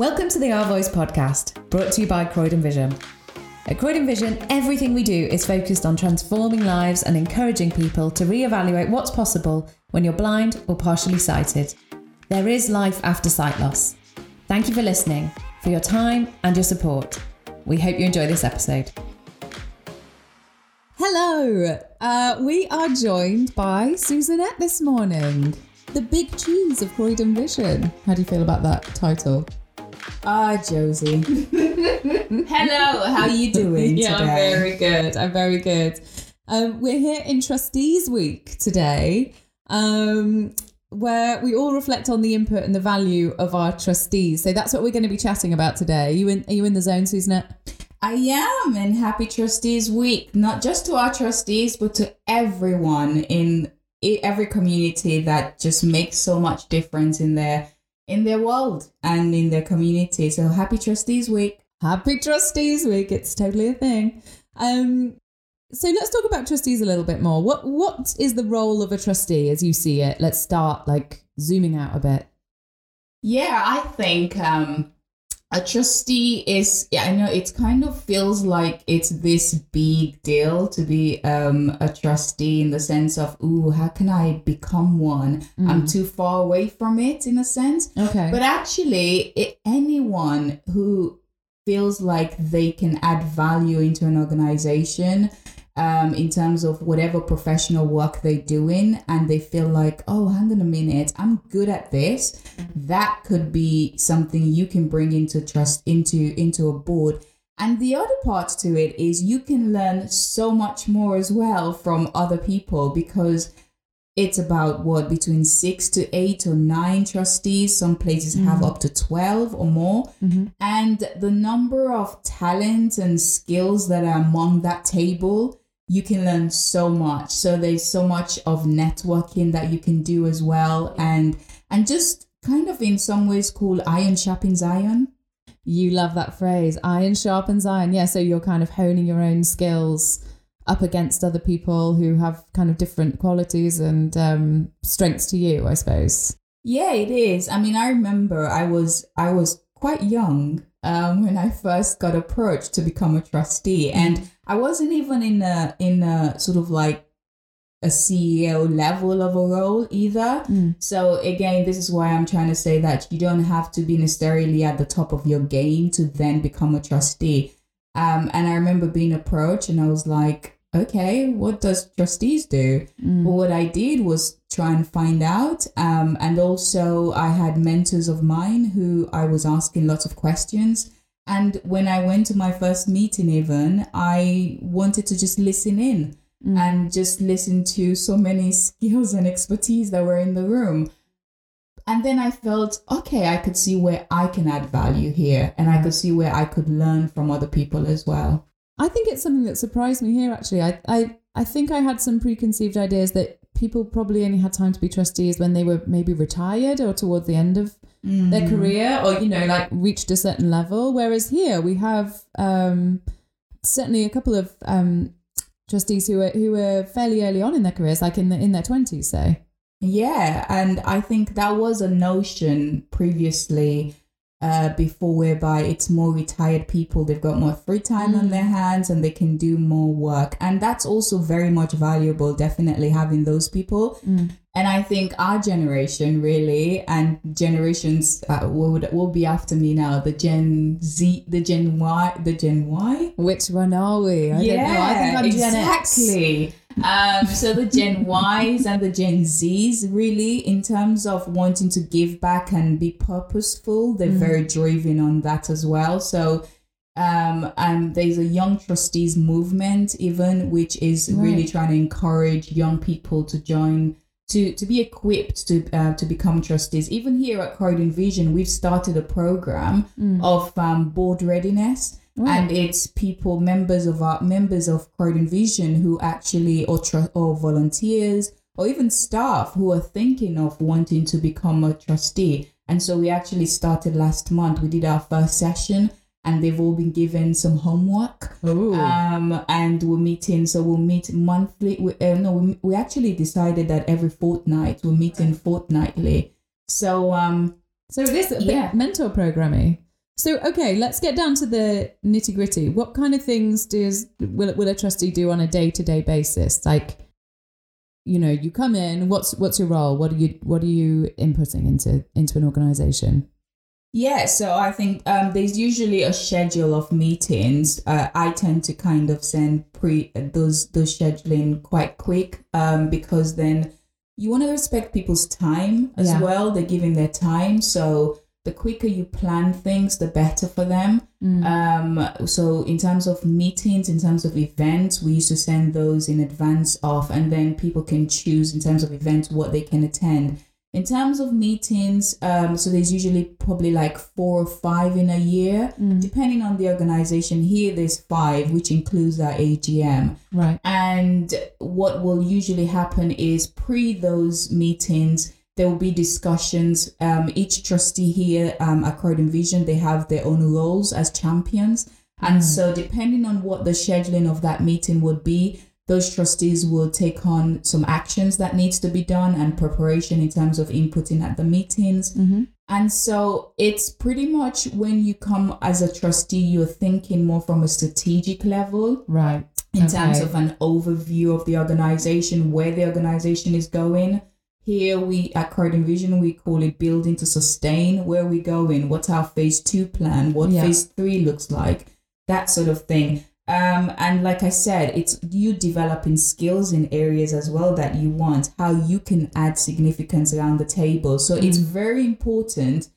Welcome to the Our Voice podcast, brought to you by Croydon Vision. At Croydon Vision, everything we do is focused on transforming lives and encouraging people to reevaluate what's possible when you're blind or partially sighted. There is life after sight loss. Thank you for listening, for your time and your support. We hope you enjoy this episode. Hello, uh, we are joined by Susanette this morning, the big cheese of Croydon Vision. How do you feel about that title? Ah, Josie. Hello, how are you doing yeah, today? I'm very good. I'm very good. Um, we're here in Trustees Week today, um, where we all reflect on the input and the value of our trustees. So that's what we're going to be chatting about today. Are you in? Are you in the zone, Susanette? I am, and happy Trustees Week, not just to our trustees, but to everyone in every community that just makes so much difference in their in their world and in their community. So happy Trustees Week. Happy Trustees Week. It's totally a thing. Um, so let's talk about trustees a little bit more. What what is the role of a trustee as you see it? Let's start like zooming out a bit. Yeah, I think um a trustee is yeah, I know it kind of feels like it's this big deal to be um a trustee in the sense of ooh, how can I become one? I'm too far away from it in a sense. Okay. But actually, it, anyone who feels like they can add value into an organization um, in terms of whatever professional work they're doing, and they feel like, oh, hang on a minute, I'm good at this. That could be something you can bring into trust into into a board. And the other part to it is you can learn so much more as well from other people because it's about what between six to eight or nine trustees. Some places have mm-hmm. up to 12 or more. Mm-hmm. And the number of talents and skills that are among that table you can learn so much. So there's so much of networking that you can do as well. And and just kind of in some ways called iron sharpens iron You love that phrase, iron sharpens iron. Yeah, so you're kind of honing your own skills up against other people who have kind of different qualities and um, strengths to you, I suppose. Yeah, it is. I mean, I remember I was I was quite young um, when I first got approached to become a trustee, and I wasn't even in a in a sort of like a CEO level of a role either. So again, this is why I'm trying to say that you don't have to be necessarily at the top of your game to then become a trustee. Um, and I remember being approached, and I was like, okay, what does trustees do? But what I did was try and find out. Um, and also, I had mentors of mine who I was asking lots of questions. And when I went to my first meeting, even, I wanted to just listen in and just listen to so many skills and expertise that were in the room. And then I felt, okay, I could see where I can add value here and I could see where I could learn from other people as well. I think it's something that surprised me here, actually. I, I, I think I had some preconceived ideas that people probably only had time to be trustees when they were maybe retired or towards the end of their career or, you know, like reached a certain level. Whereas here we have um, certainly a couple of um, trustees who are, who were fairly early on in their careers, like in, the, in their 20s, say. Yeah, and I think that was a notion previously uh, before whereby it's more retired people, they've got more free time on their hands and they can do more work. And that's also very much valuable, definitely having those people. And I think our generation really, and generations uh, will, will be after me now, the Gen Z, the Gen Y, the Gen Y. Which one are we? I don't know. I think I'm Gen X. Um, so the Gen Ys and the Gen Zs, really, in terms of wanting to give back and be purposeful, they're very driven on that as well. So um, um, there's a young trustees movement, even which is really trying to encourage young people to join. To, to be equipped to uh, to become trustees, even here at Croydon Vision, we've started a program of um, board readiness and it's people members of our members of Croydon Vision who actually or tr- or volunteers or even staff who are thinking of wanting to become a trustee. And so we actually started last month. We did our first session and they've all been given some homework. Ooh. Um, and we're meeting, so we'll meet monthly. We, uh, no, we, we actually decided that every fortnight we're meeting fortnightly. So um, So it is a bit Yeah. mentor programming. So okay, let's get down to the nitty gritty. What kind of things does will will a trustee do on a day to day basis? Like, you know, you come in. What's what's your role? What are you what are you inputting into into an organization? Yeah, so I think um, there's usually a schedule of meetings. Uh, I tend to kind of send pre those those scheduling quite quick um, because then you want to respect people's time as Yeah. well. They're giving their time, so the quicker you plan things, the better for them. Um, so in terms of meetings, in terms of events, we used to send those in advance of, and then people can choose in terms of events what they can attend. In terms of meetings, um, so there's usually probably like four or five in a year, depending on the organization. Here, there's five, which includes our AGM. Right. And what will usually happen is pre those meetings, there will be discussions. Um, each trustee here um, at Croydon Vision, they have their own roles as champions. And so, depending on what the scheduling of that meeting would be, those trustees will take on some actions that needs to be done and preparation in terms of inputting at the meetings. And so it's pretty much when you come as a trustee, you're thinking more from a strategic level Right. in terms of an overview of the organization, where the organization is going. Here we at Croydon Vision, we call it building to sustain. Where we going? What's our phase two plan? What Yeah. phase three looks like? That sort of thing. Um, and like I said, it's you developing skills in areas as well that you want, how you can add significance around the table. So it's Mm. very important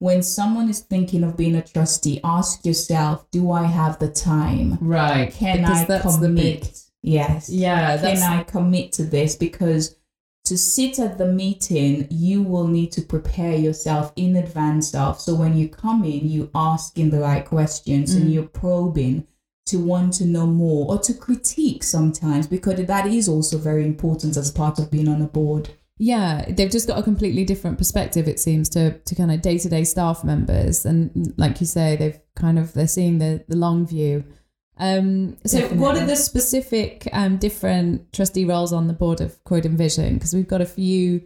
when someone is thinking of being a trustee, ask yourself, do I have the time? Right. Can Because I commit? Yes. Yeah. Can I commit to this? Because to sit at the meeting, you will need to prepare yourself in advance of. So when you come in, you asking the right questions and mm. you're probing to want to know more or to critique sometimes because that is also very important as part of being on a board. yeah. They've just got a completely different perspective. It seems to to kind of day to day staff members, and like you say, they've kind of they're seeing the the long view. Um, so, what are the specific um, different trustee roles on the board of Croydon Vision? Because we've got a few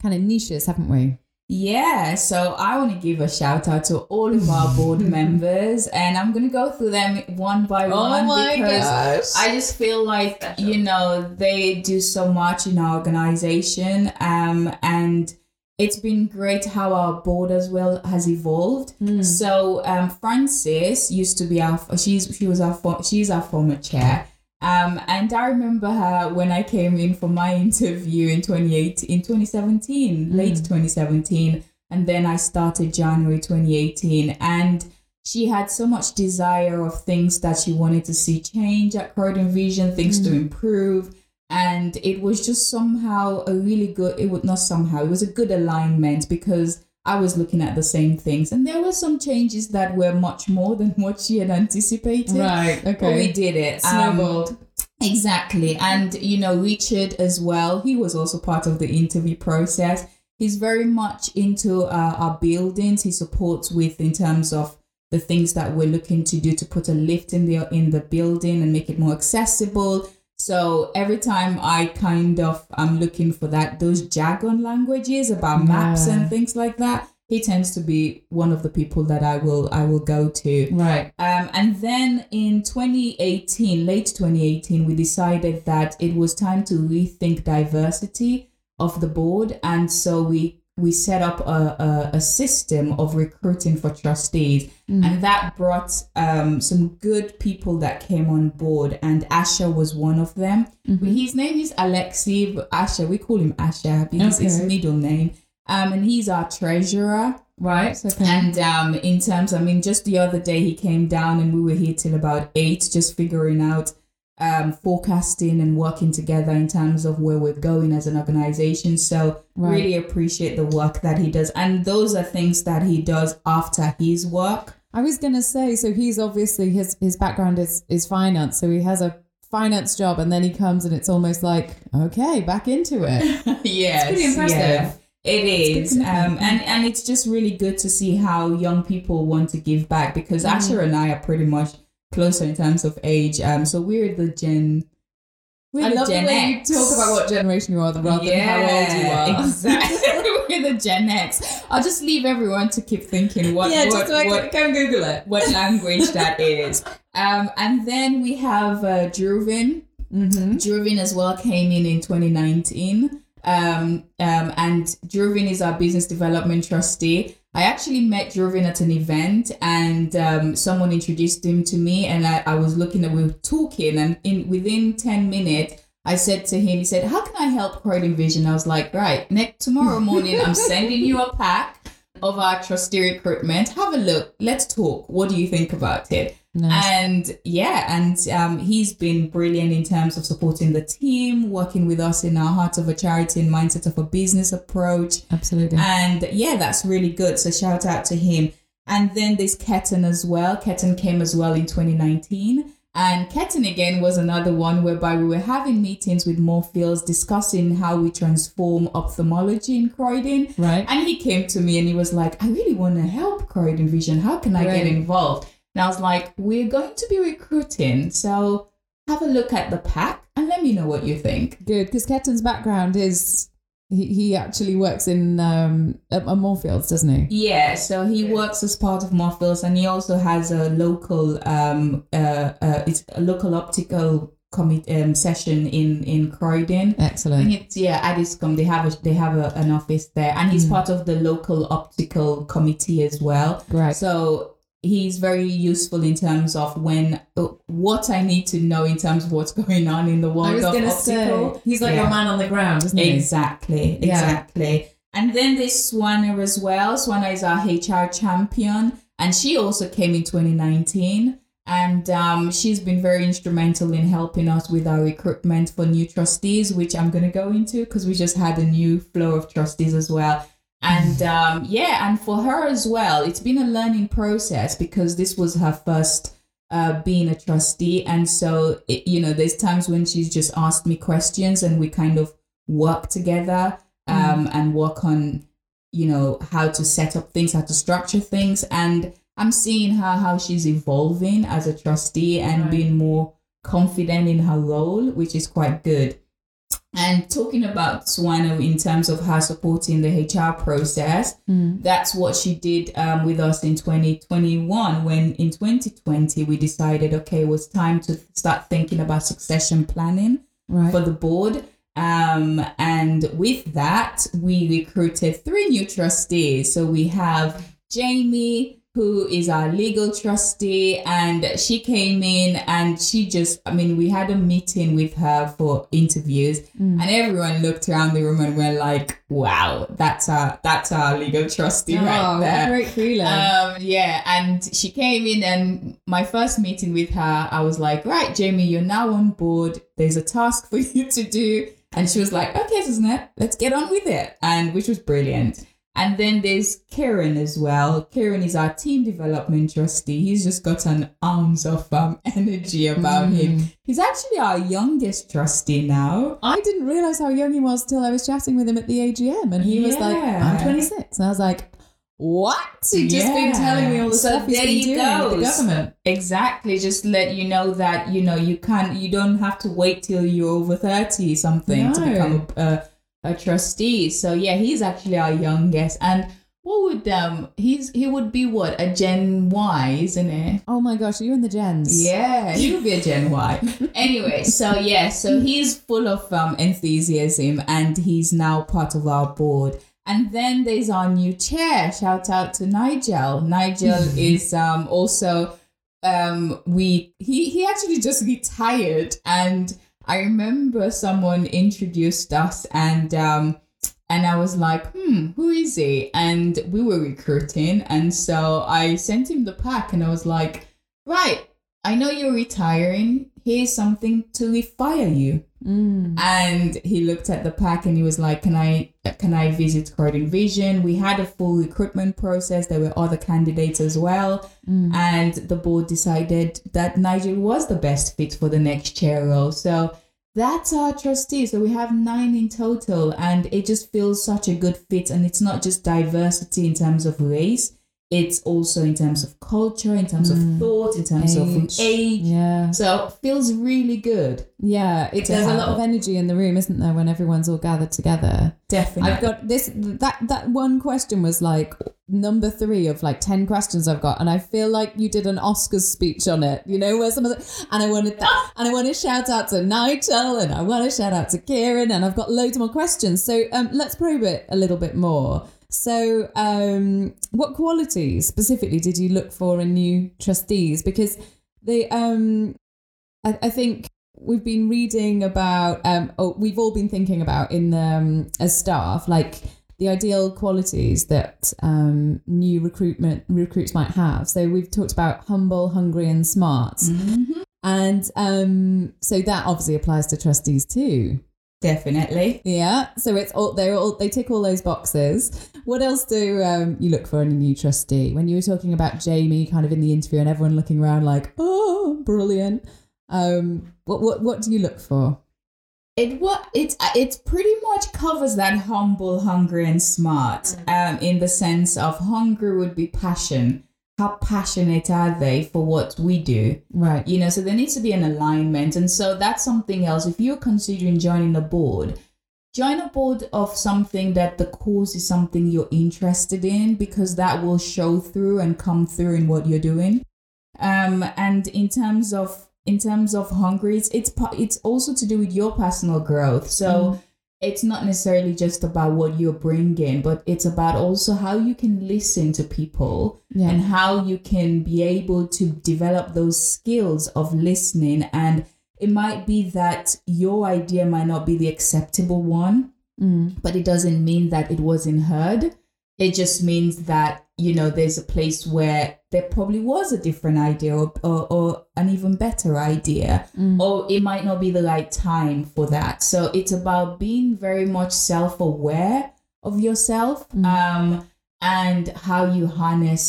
kind of niches, haven't we? Yeah, so I want to give a shout out to all of our board members, and I'm gonna go through them one by one because I just feel like you know they do so much in our organization, um, and it's been great how our board as well has evolved. So um, Frances used to be our she's she was our she's our former chair. Um, and I remember her when I came in for my interview in 2018, in 2017, late 2017. And then I started January 2018. And she had so much desire of things that she wanted to see change at Croydon Vision, things to improve. And it was just somehow a really good, it was not somehow, it was a good alignment because I was looking at the same things. And there were some changes that were much more than what she had anticipated. Right. But we did it. Um, Snowballed. Exactly. And, you know, Richard as well, he was also part of the interview process. He's very much into uh, our buildings. He supports with in terms of the things that we're looking to do to put a lift in the in the building and make it more accessible. So every time I kind of I'm looking for that those jargon languages about maps Yeah. and things like that, he tends to be one of the people that I will I will go to. Right. Um, and then in 2018, late 2018, we decided that it was time to rethink diversity of the board, and so we we set up a, a, a system of recruiting for trustees, and that brought um, some good people that came on board, and Asha was one of them. His name is Alexi, but Asha, we call him Asha because his Okay. middle name. Um, and he's our treasurer. Right. Okay. And um, in terms, I mean, just the other day he came down and we were here till about eight, just figuring out um, forecasting and working together in terms of where we're going as an organization. So Right. really appreciate the work that he does, and those are things that he does after his work. I was gonna say, so he's obviously his his background is is finance, so he has a finance job, and then he comes and it's almost like okay, back into it. yes, pretty impressive. yeah. It is, um, and and it's just really good to see how young people want to give back because Mm-hmm. Asha and I are pretty much closer in terms of age. Um, so we're the Gen. We're I the love Gen the way X. you talk about what generation you are rather than how old you are. Exactly. we're the Gen X. I'll just leave everyone to keep thinking what yeah, what, just like, what, go Google it. what language that is. Um, and then we have uh, Druvin. Mm-hmm. Druvin as well came in in 2019. Um, um, and Druvin is our business development trustee. I actually met Druvin at an event and um, someone introduced him to me and I, I was looking at, we were talking and in within 10 minutes, I said to him, he said, how can I help Croydon Vision? I was like, right, next tomorrow morning, I'm sending you a pack of our trustee recruitment. Have a look. Let's talk. What do you think about it? Nice. And yeah, and um, he's been brilliant in terms of supporting the team, working with us in our heart of a charity and mindset of a business approach. Absolutely. And yeah, that's really good. So shout out to him. And then there's Ketan as well. Ketan came as well in 2019. And Ketan again was another one whereby we were having meetings with Moorfields discussing how we transform ophthalmology in Croydon. right. And he came to me and he was like, I really want to help Croydon Vision. How can I get involved? And I was like, we're going to be recruiting. So have a look at the pack and let me know what you think. Good, because Ketan's background is he, he actually works in um at, at Moorfields, doesn't he? Yeah, so he works as part of Moorfields and he also has a local um uh, uh it's a local optical commit um session in in Croydon. Excellent. it's yeah, Addiscombe. They have a they have a, an office there, and he's Mm. part of the local optical committee as well. Right. So he's very useful in terms of when uh, what I need to know in terms of what's going on in the world I was of optical. say he's like Yeah. a man on the ground, isn't he? Exactly, Yeah. exactly. And then there's Swanna as well. Swana is our HR champion, and she also came in 2019. And um, she's been very instrumental in helping us with our recruitment for new trustees, which I'm going to go into because we just had a new flow of trustees as well. And um, yeah, and for her as well, it's been a learning process because this was her first uh, being a trustee. And so, it, you know, there's times when she's just asked me questions and we kind of work together um, and work on, you know, how to set up things, how to structure things. And I'm seeing her how she's evolving as a trustee and Right. being more confident in her role, which is quite good. And talking about Swana in terms of her supporting the HR process, Mm. that's what she did um, with us in 2021 when in 2020 we decided okay it was time to start thinking about succession planning Right. for the board um, and with that we recruited three new trustees so we have jamie who is our legal trustee and she came in and she just i mean we had a meeting with her for interviews Mm. and everyone looked around the room and were like wow that's our that's our legal trustee right oh, a there great feeling. um, yeah, and she came in, and my first meeting with her, I was like, "Right, Jamie, you're now on board. There's a task for you to do." And she was like, "Okay, Susanette, let's get on with it," and which was brilliant. And then there's Kieran as well. Kieran is our team development trustee. He's just got an ounce of um, energy about him. Mm. He's actually our youngest trustee now. I didn't realize how young he was till I was chatting with him at the AGM, and he was like, "I'm 26," and I was like, "What?" He'd just been telling me all the So stuff he's been doing with the goes. government. Exactly. Just let you know that you know you can't. You don't have to wait till you're over thirty something to become a, a a trustee. So yeah, he's actually our youngest. And what would um he's he would be what a Gen Y, isn't it? Oh my gosh, are you in the gens? Yeah, he would be a Gen Y. anyway, so yeah, so he's full of um enthusiasm, and he's now part of our board. And then there's our new chair. Shout out to Nigel. Nigel is um also um we he he actually just retired and I remember someone introduced us and um and I was like, hmm, who is he? And we were recruiting. And so I sent him the pack and I was like, right, I know you're retiring. Here's something to refire you. Mm. And he looked at the pack and he was like, "Can I can I visit Croydon Vision?" We had a full recruitment process. There were other candidates as well, Mm. and the board decided that Nigel was the best fit for the next chair role. So that's our trustee. So we have nine in total, and it just feels such a good fit. And it's not just diversity in terms of race; it's also in terms of culture, in terms Mm. of thought, in terms of age. Yeah. So it feels really good. Yeah. It, there's a lot of energy in the room, isn't there, when everyone's all gathered together? Definitely. I've got this that that one question was like number three of like ten questions I've got, and I feel like you did an Oscars speech on it. You know, where someone and I wanted that, and I want to shout out to Nigel, and I want to shout out to Kieran, and I've got loads more questions. So um, let's probe it a little bit more. So, um, what qualities specifically did you look for in new trustees? Because they, um, I, I think we've been reading about, um, oh, we've all been thinking about in um, as staff, like the ideal qualities that um, new recruitment recruits might have. So we've talked about humble, hungry, and smart, Mhm. and um, so that obviously applies to trustees too. Definitely. Yeah, so it's all they all they tick all those boxes. What else do um, you look for in a new trustee? When you were talking about Jamie, kind of in the interview, and everyone looking around like, "Oh, brilliant!" Um, what what what do you look for? It what it's it pretty much covers that humble, hungry, and smart. Um, in the sense of hungry would be passion. How passionate are they for what we do? Right. You know, so there needs to be an alignment, and so that's something else. If you're considering joining a board, join a board of something that the cause is something you're interested in, because that will show through and come through in what you're doing. Um, and in terms of in terms of hungry, it's it's it's also to do with your personal growth. So it's not necessarily just about what you're bringing, but it's about also how you can listen to people Yeah. and how you can be able to develop those skills of listening. And it might be that your idea might not be the acceptable one, Mm. but it doesn't mean that it wasn't heard. It just means that, you know, there's a place where there probably was a different idea or, or, or an even better idea, Mm. or it might not be the right time for that. So it's about being very much self aware of yourself Mm. um, and how you harness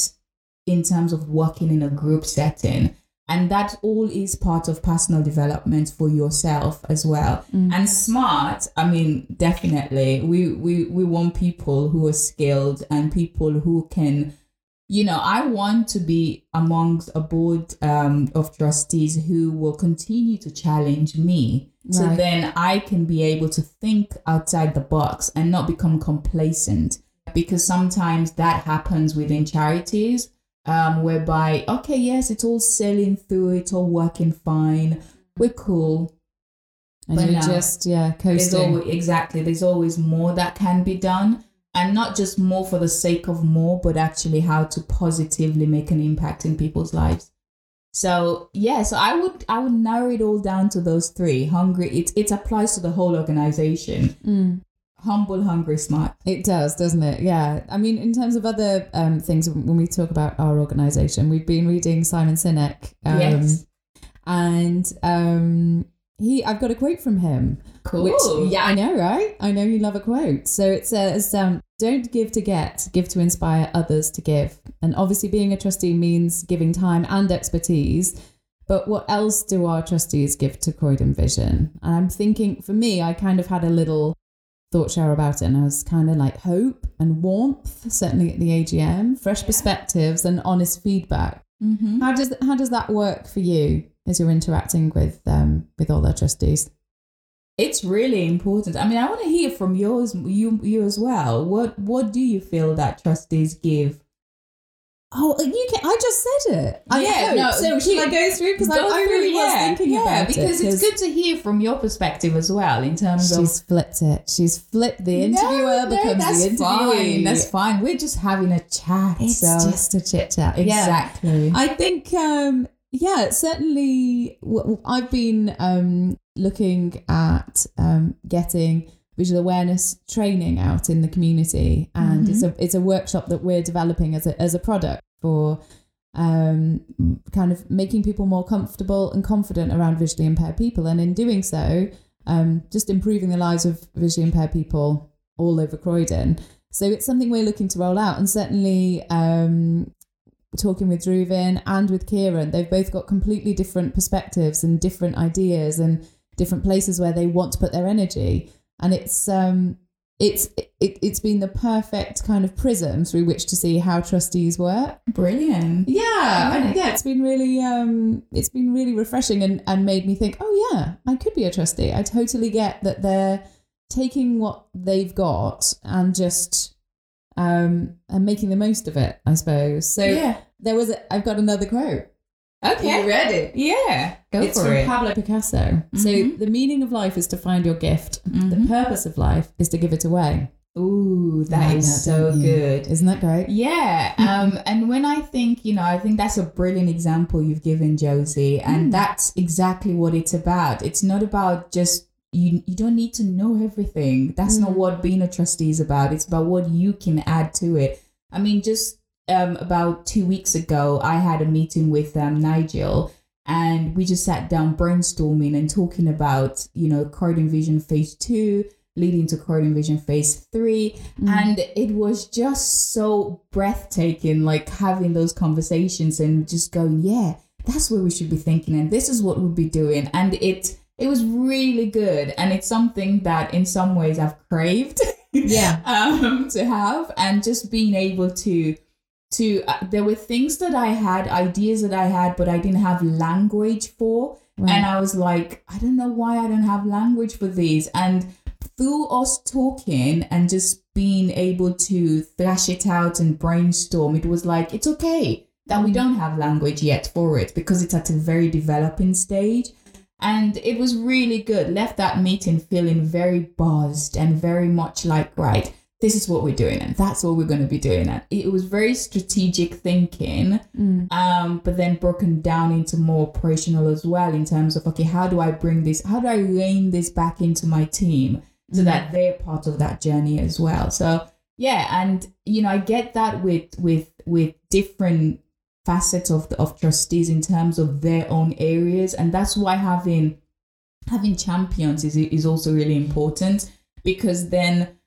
in terms of working in a group setting. And that all is part of personal development for yourself as well. Mm. And smart, I mean, definitely. We, we we want people who are skilled and people who can, you know, I want to be amongst a board um, of trustees who will continue to challenge me. So then I can be able to think outside the box and not become complacent. Because sometimes that happens within charities, um, whereby, okay, yes, it's all sailing through, it's all working fine, we're cool. And But you're now, just yeah There's coasting. always, exactly, there's always more that can be done. And not just more for the sake of more, but actually how to positively make an impact in people's lives. So yeah, so I would I would narrow it all down to those three. Hungry, it it applies to the whole organization. Mm. Humble, hungry, smart. It does, doesn't it? Yeah. I mean, in terms of other um, things, when we talk about our organisation, we've been reading Simon Sinek. Um, Yes. And um, he, I've got a quote from him. Cool. Which, yeah, I know, right? I know you love a quote. So it says, um, "Don't give to get, give to inspire others to give." And obviously, being a trustee means giving time and expertise. But what else do our trustees give to Croydon Vision? And I'm thinking, for me, I kind of had a little thought share about it, and I was kind of like hope and warmth, certainly at the AGM, fresh perspectives and honest feedback. Mm-hmm. How does how does that work for you as you're interacting with um with all their trustees? It's really important. I mean, I want to hear from yours, you, you as well. What, what do you feel that trustees give? Oh, you can. I just said it. I Yeah, hope. no, so should I go through because I, I really through, was yeah, thinking yeah, about because it. it's good to hear from your perspective as well in terms of She's flipped it. She's flipped the interviewer No, no, becomes that's the interviewee. Fine. That's fine. We're just having a chat. it's so just a chit chat. Yeah. exactly. I think, um, yeah, certainly. I've been um, looking at um, getting visual awareness training out in the community, and it's a it's a workshop that we're developing as a as a product for um, kind of making people more comfortable and confident around visually impaired people, and in doing so, um, just improving the lives of visually impaired people all over Croydon. So it's something we're looking to roll out, and certainly um, talking with Druvin and with Kieran, they've both got completely different perspectives and different ideas and different places where they want to put their energy. And it's um it's it, it's been the perfect kind of prism through which to see how trustees work. Brilliant. Yeah, and yeah, it's been really um it's been really refreshing and and made me think, oh yeah, I could be a trustee. I totally get that they're taking what they've got and just um and making the most of it, I suppose. So yeah. There was a, I've got another quote. Okay. You ready? Yeah. Go it's for from it. Pablo Picasso. So Mhm. the meaning of life is to find your gift. The Mhm. purpose of life is to give it away. Ooh, that Like is that, so good. Isn't that great? Yeah. Um, and when I think, you know, I think that's a brilliant example you've given, Josie. And Mm. that's exactly what it's about. It's not about just you you don't need to know everything. That's not Mm. what being a trustee is about. It's about what you can add to it. I mean, just um about two weeks ago I had a meeting with um Nigel and we just sat down brainstorming and talking about, you know, Croydon Vision Phase Two, leading to Croydon Vision Phase Three Mm. and it was just so breathtaking like having those conversations and just going yeah that's where we should be thinking and this is what we'll be doing and it it was really good and it's something that in some ways i've craved Yeah. um to have and just being able to to uh, there were things that i had ideas that i had but i didn't have language for Right. and I was like, I don't know why I don't have language for these. And through us talking and just being able to thrash it out and brainstorm, it was like, it's okay that we don't have language yet for it because it's at a very developing stage. And it was really good. Left that meeting feeling very buzzed and very much like, right, this is what we're doing and that's what we're going to be doing. And it was very strategic thinking Mm. um, but then broken down into more operational as well in terms of okay, how do I bring this? How do I rein this back into my team so that they're part of that journey as well? So yeah, and you know, I get that with with with different facets of the, of trustees in terms of their own areas, and that's why having having champions is is also really important because then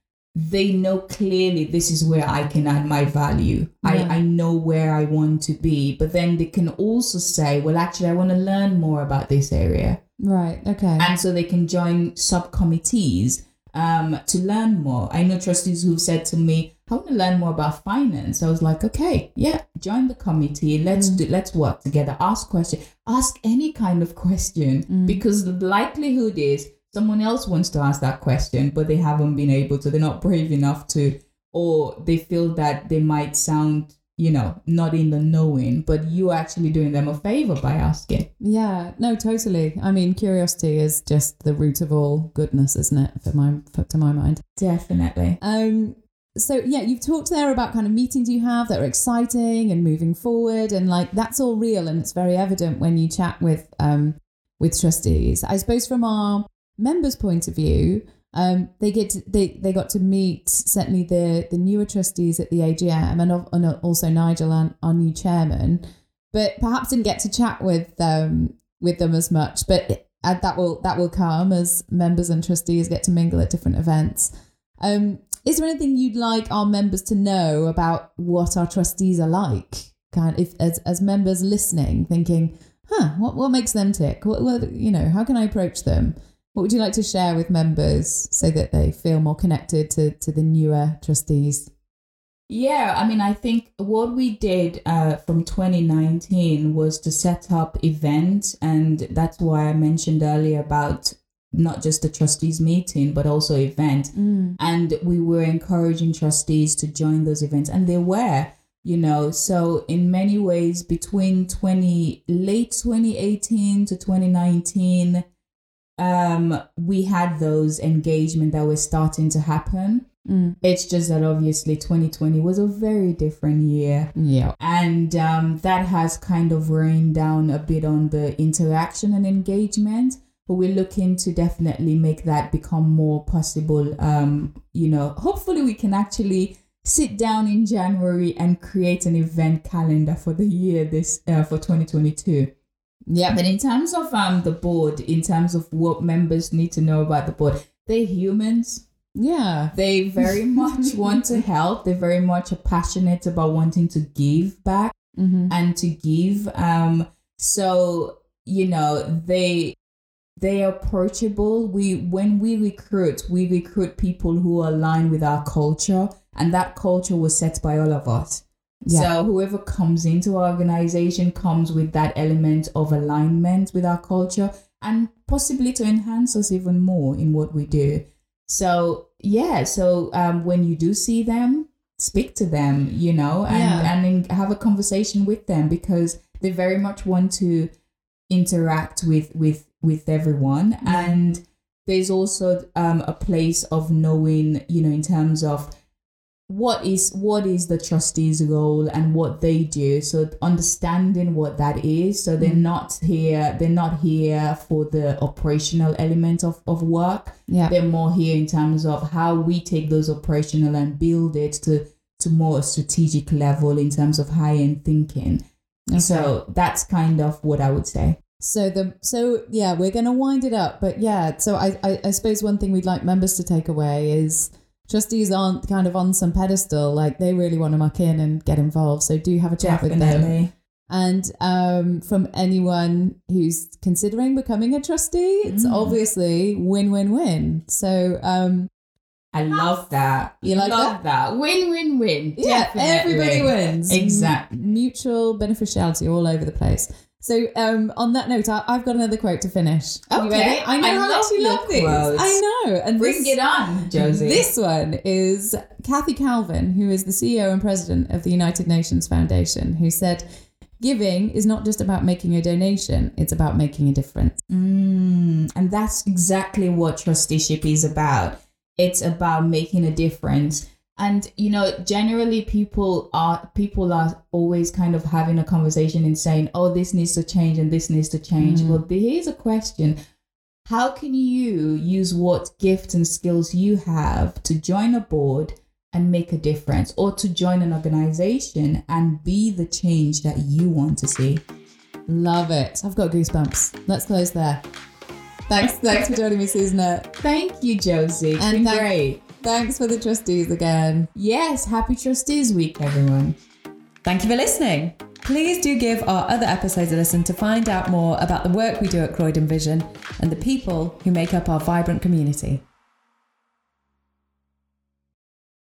they know clearly this is where I can add my value. Yeah. I, I know where I want to be. But then they can also say, well, actually, I want to learn more about this area. Right. Okay. And so they can join subcommittees um, to learn more. I know trustees who've said to me, I want to learn more about finance. I was like, okay, yeah, join the committee. Let's do, let's work together. Ask question. Ask any kind of question Mm. because the likelihood is someone else wants to ask that question, but they haven't been able to. They're not brave enough to, or they feel that they might sound, you know, not in the knowing. But you're actually doing them a favor by asking. Yeah, no, totally. I mean, curiosity is just the root of all goodness, isn't it? For my, for, to my mind. Definitely. Um. So yeah, you've talked there about kind of meetings you have that are exciting and moving forward, and like that's all real and it's very evident when you chat with um with trustees. I suppose from our members' point of view, um, they get to, they they got to meet certainly the the newer trustees at the AGM and, and also Nigel and our new chairman, but perhaps didn't get to chat with um with them as much. But uh, that will that will come as members and trustees get to mingle at different events. Um, is there anything you'd like our members to know about what our trustees are like? Kind if as as members listening, thinking, huh, what what makes them tick? What, what you know, how can I approach them? What would you like to share with members so that they feel more connected to to the newer trustees? Yeah, I mean, I think what we did uh, from 2019 was to set up events, and that's why I mentioned earlier about not just the trustees meeting, but also event. Mm. And we were encouraging trustees to join those events, and they were, you know. So in many ways, between 20 late 2018 to 2019, um, we had those engagement that were starting to happen. Mm. It's just that obviously 2020 was a very different year. Yeah. And um, that has kind of rained down a bit on the interaction and engagement. But we're looking to definitely make that become more possible. Um, you know, hopefully we can actually sit down in January and create an event calendar for the year this uh, for 2022. Yeah. But in terms of um the board, in terms of what members need to know about the board, they're humans. Yeah. They very much want to help. They very much are passionate about wanting to give back Mm-hmm. and to give. Um, so you know they they are approachable. We when we recruit, we recruit people who align with our culture, and that culture was set by all of us. Yeah. So whoever comes into our organization comes with that element of alignment with our culture and possibly to enhance us even more in what we do. So yeah, so um, when you do see them, speak to them, you know, and Yeah. and have a conversation with them because they very much want to interact with with with everyone and there's also um, a place of knowing you know in terms of what is what is the trustees role and what they do so understanding what that is so they're Mm. not here they're not here for the operational element of, of work Yeah. they're more here in terms of how we take those operational and build it to to more strategic level in terms of high end thinking Okay. so that's kind of what i would say So the so yeah, we're gonna wind it up, but yeah. So I, I I suppose one thing we'd like members to take away is trustees aren't kind of on some pedestal. Like they really want to muck in and get involved. So do have a chat with them. definitely And um, from anyone who's considering becoming a trustee, it's Mm. obviously win win win. So um, i love that You like love that, win win win yeah, everybody wins. Exactly. M- Mutual beneficiality all over the place. So um, on that note, I, I've got another quote to finish. Okay. I know I how love much you love these. quotes. I know. And bring this, it on josie This one is Kathy Calvin, who is the CEO and president of the United Nations Foundation, who said, Giving is not just about making a donation, it's about making a difference. Mm, and that's exactly what trusteeship is about. It's about making a difference. And you know, generally people are people are always kind of having a conversation and saying, "Oh, this needs to change and this needs to change." Mm. Well, here's a question: How can you use what gifts and skills you have to join a board and make a difference, or to join an organization and be the change that you want to see? Love it. I've got goosebumps. Let's close there. Thanks, thanks for joining me, Susan. Thank you, Josie. And been thank- great. Thanks for the trustees again. Yes, happy Trustees Week, everyone. Thank you for listening. Please do give our other episodes a listen to find out more about the work we do at Croydon Vision and the people who make up our vibrant community.